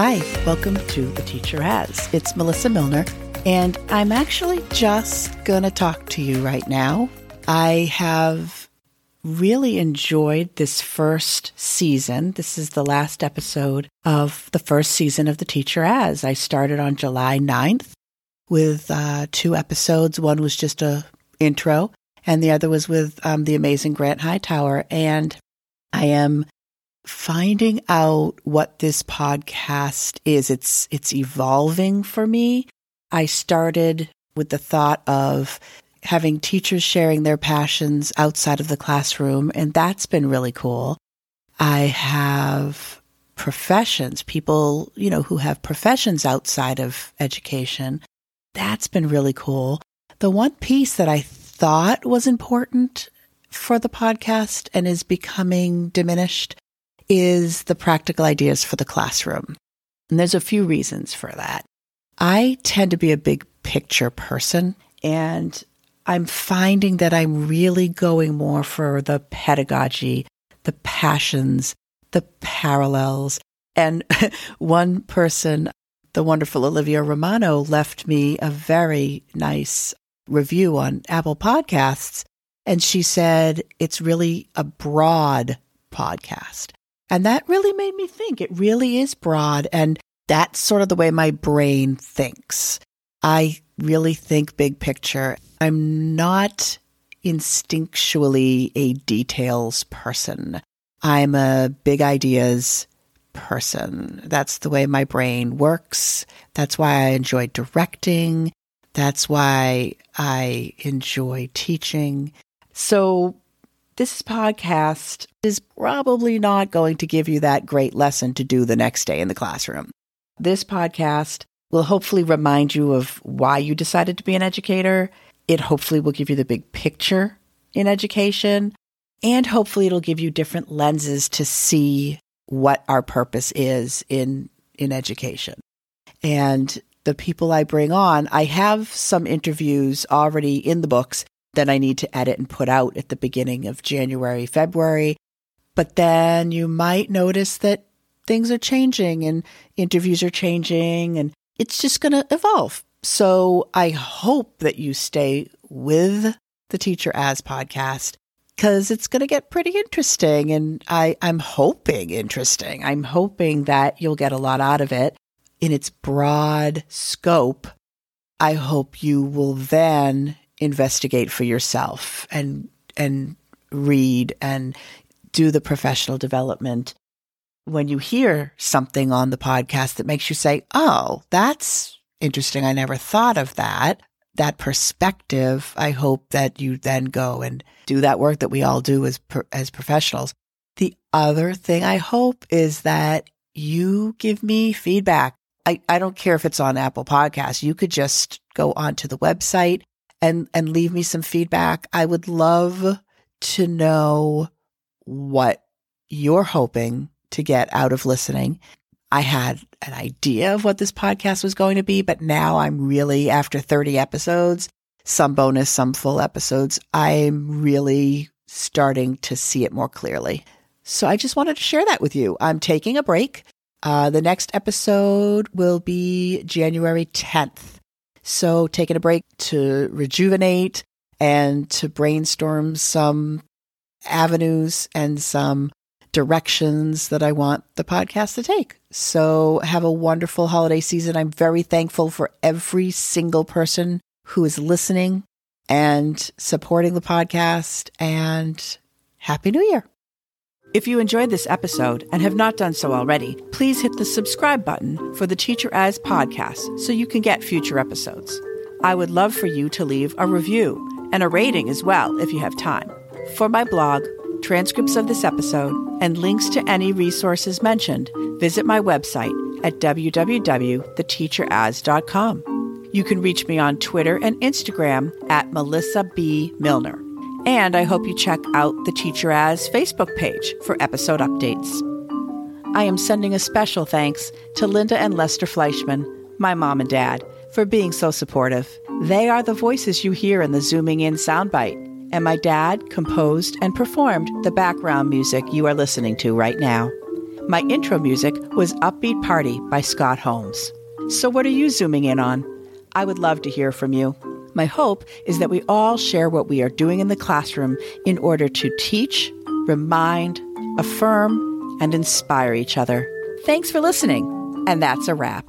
Hi, welcome to The Teacher As. It's Melissa Milner, and I'm actually just going to talk to you right now. I have really enjoyed this first season. This is the last episode of the first season of The Teacher As. I started on July 9th with uh, two episodes. One was just a intro, and the other was with um, the amazing Grant Hightower. And I am finding out what this podcast is. It's it's evolving for me. I started with the thought of having teachers sharing their passions outside of the classroom, and that's been really cool. I have professions, people, you know, who have professions outside of education. That's been really cool. The one piece that I thought was important for the podcast and is becoming diminished is the practical ideas for the classroom. And there's a few reasons for that. I tend to be a big picture person, and I'm finding that I'm really going more for the pedagogy, the passions, the parallels. And one person, the wonderful Olivia Romano, left me a very nice review on Apple Podcasts. And she said, it's really a broad podcast. And that really made me think. It really is broad. And that's sort of the way my brain thinks. I really think big picture. I'm not instinctually a details person. I'm a big ideas person. That's the way my brain works. That's why I enjoy directing. That's why I enjoy teaching. So this podcast is probably not going to give you that great lesson to do the next day in the classroom. This podcast will hopefully remind you of why you decided to be an educator. It hopefully will give you the big picture in education. And hopefully it'll give you different lenses to see what our purpose is in, in education. And the people I bring on, I have some interviews already in the books that I need to edit and put out at the beginning of January, February. But then you might notice that things are changing and interviews are changing and it's just going to evolve. So I hope that you stay with the Teacher As podcast because it's going to get pretty interesting. And I, I'm hoping interesting. I'm hoping that you'll get a lot out of it in its broad scope. I hope you will then investigate for yourself and and read and do the professional development when you hear something on the podcast that makes you say, "Oh, that's interesting. I never thought of that." That perspective, I hope that you then go and do that work that we all do as as professionals. The other thing I hope is that you give me feedback. I, I don't care if it's on Apple Podcasts. You could just go onto the website and and leave me some feedback. I would love to know what you're hoping to get out of listening. I had an idea of what this podcast was going to be, but now I'm really after 30 episodes, some bonus, some full episodes, I'm really starting to see it more clearly. So I just wanted to share that with you. I'm taking a break. Uh, the next episode will be January 10th. So taking a break to rejuvenate and to brainstorm some avenues and some directions that I want the podcast to take. So have a wonderful holiday season. I'm very thankful for every single person who is listening and supporting the podcast and happy new year. If you enjoyed this episode and have not done so already, please hit the subscribe button for the Teacher As podcast so you can get future episodes. I would love for you to leave a review and a rating as well if you have time. For my blog, transcripts of this episode, and links to any resources mentioned, visit my website at www.theteacheras.com. You can reach me on Twitter and Instagram at Melissa B. Milner. And I hope you check out the Teacher As Facebook page for episode updates. I am sending a special thanks to Linda and Lester Fleischman, my mom and dad, for being so supportive. They are the voices you hear in the Zooming In soundbite, and my dad composed and performed the background music you are listening to right now. My intro music was Upbeat Party by Scott Holmes. So, what are you zooming in on? I would love to hear from you. My hope is that we all share what we are doing in the classroom in order to teach, remind, affirm, and inspire each other. Thanks for listening, and that's a wrap.